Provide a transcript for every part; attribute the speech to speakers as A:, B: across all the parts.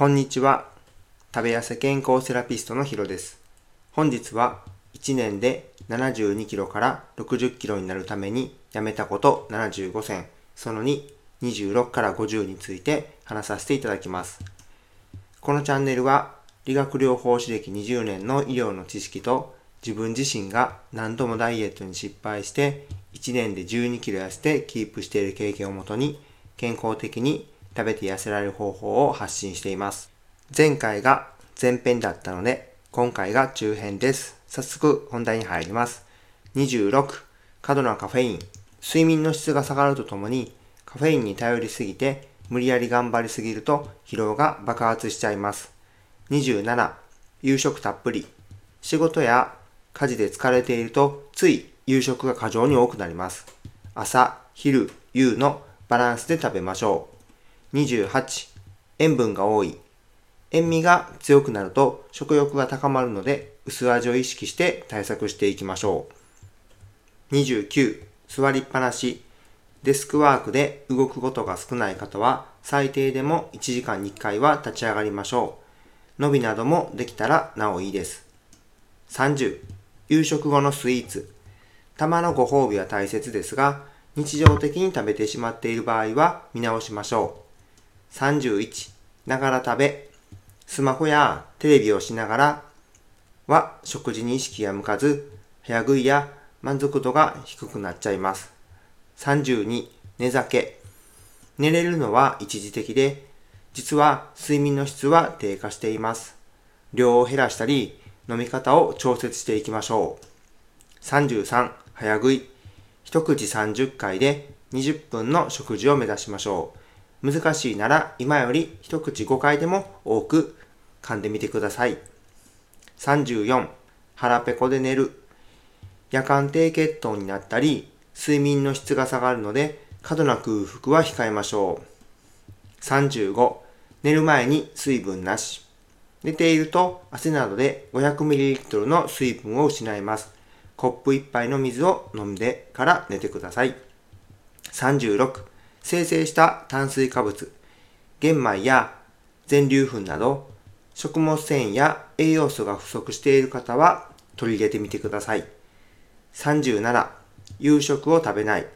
A: こんにちは。食べ痩せ健康セラピストのヒロです。本日は1年で72キロから60キロになるためにやめたこと75選、その2、26から50について話させていただきます。このチャンネルは理学療法士歴20年の医療の知識と自分自身が何度もダイエットに失敗して1年で12キロ痩せてキープしている経験をもとに健康的に食べて痩せられる方法を発信しています。前回が前編だったので今回が中編です。早速本題に入ります。26、過度なカフェイン。睡眠の質が下がるとともにカフェインに頼りすぎて無理やり頑張りすぎると疲労が爆発しちゃいます。27、夕食たっぷり。仕事や家事で疲れているとつい夕食が過剰に多くなります。朝、昼、夕のバランスで食べましょう。28、塩分が多い。塩味が強くなると食欲が高まるので薄味を意識して対策していきましょう。29、座りっぱなし。デスクワークで動くことが少ない方は最低でも1時間に1回は立ち上がりましょう。伸びなどもできたらなおいいです。30、夕食後のスイーツ。たまのご褒美は大切ですが、日常的に食べてしまっている場合は見直しましょう。31、ながら食べ。スマホやテレビをしながらは食事に意識が向かず、早食いや満足度が低くなっちゃいます。32、寝酒。寝れるのは一時的で、実は睡眠の質は低下しています。量を減らしたり、飲み方を調節していきましょう。33、早食い。一口30回で20分の食事を目指しましょう。難しいなら今より一口5回でも多く噛んでみてください。34、腹ペコで寝る。夜間低血糖になったり、睡眠の質が下がるので、過度な空腹は控えましょう。35、寝る前に水分なし。寝ていると汗などで 500ml の水分を失います。コップ1杯の水を飲んでから寝てください。36、生成した炭水化物、玄米や全粒粉など、食物繊維や栄養素が不足している方は取り入れてみてください。37、夕食を食べない。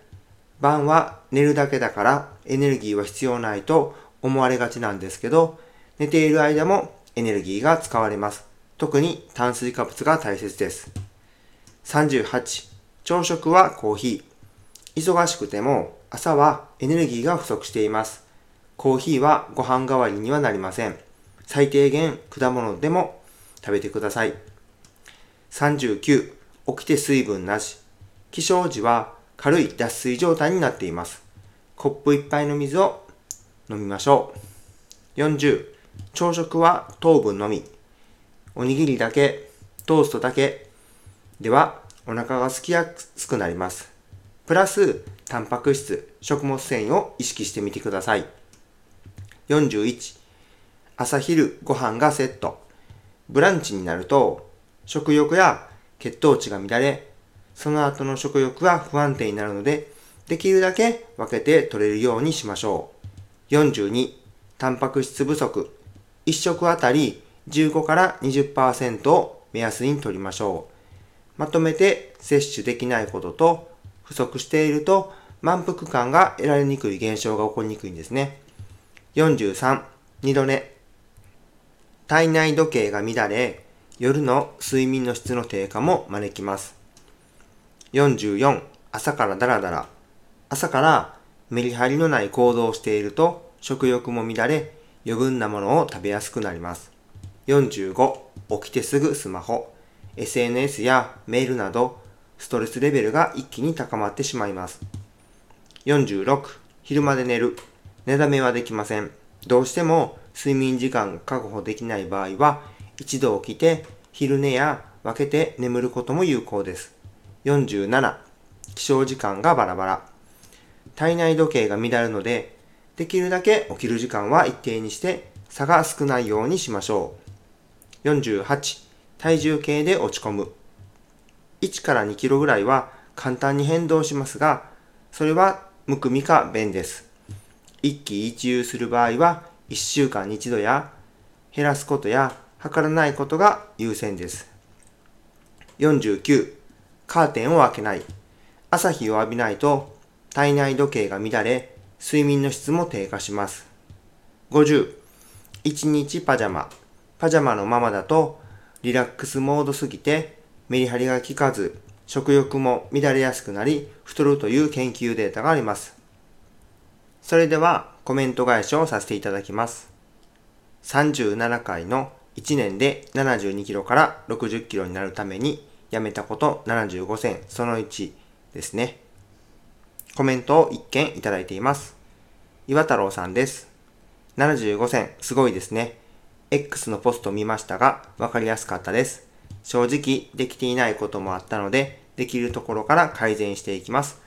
A: 晩は寝るだけだからエネルギーは必要ないと思われがちなんですけど、寝ている間もエネルギーが使われます。特に炭水化物が大切です。38、朝食はコーヒー。忙しくても朝はエネルギーが不足しています。コーヒーはご飯代わりにはなりません。最低限果物でも食べてください。39、起きて水分なし。起床時は軽い脱水状態になっています。コップ1杯の水を飲みましょう。40、朝食は糖分のみ。おにぎりだけ、トーストだけではお腹が空きやすくなります。プラス、タンパク質、食物繊維を意識してみてください。41、朝昼ご飯がセット。ブランチになると、食欲や血糖値が乱れ、その後の食欲が不安定になるので、できるだけ分けて取れるようにしましょう。42、タンパク質不足。1食あたり15から20%を目安に取りましょう。まとめて摂取できないことと不足していると満腹感が得られにくい現象が起こりにくいんですね。43、二度寝。体内時計が乱れ、夜の睡眠の質の低下も招きます。44、朝からダラダラ。朝からメリハリのない行動をしていると食欲も乱れ、余分なものを食べやすくなります。45、起きてすぐスマホ。SNS やメールなど、ストレスレベルが一気に高まってしまいます。46、昼まで寝る。寝だめはできません。どうしても睡眠時間が確保できない場合は、一度起きて昼寝や分けて眠ることも有効です。47、起床時間がバラバラ。体内時計が乱れるので、できるだけ起きる時間は一定にして差が少ないようにしましょう。48、体重計で落ち込む。1から2キロぐらいは簡単に変動しますが、それはむくみか便です。一喜一憂する場合は1週間に一度や減らすことや測らないことが優先です。49、カーテンを開けない。朝日を浴びないと体内時計が乱れ、睡眠の質も低下します。50、1日パジャマ。パジャマのままだとリラックスモードすぎてメリハリが効かず食欲も乱れやすくなり太るという研究データがあります。それではコメント返しをさせていただきます。37回の1年で72キロから60キロになるためにやめたこと75選その1ですね。コメントを1件いただいています。岩太郎さんです。75選すごいですね。X のポスト見ましたがわかりやすかったです。正直できていないこともあったのでできるところから改善していきます。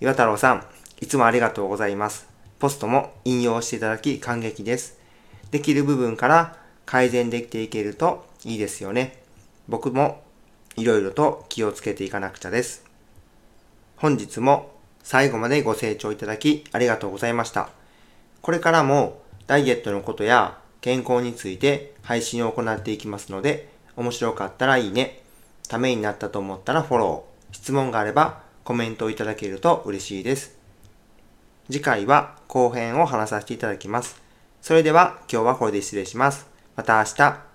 A: 岩太郎さん、いつもありがとうございます。ポストも引用していただき感激です。できる部分から改善できていけるといいですよね。僕もいろいろと気をつけていかなくちゃです。本日も最後までご清聴いただきありがとうございました。これからもダイエットのことや健康について配信を行っていきますので、面白かったらいいね。ためになったと思ったらフォロー。質問があればコメントをいただけると嬉しいです。次回は後編を話させていただきます。それでは今日はこれで失礼します。また明日。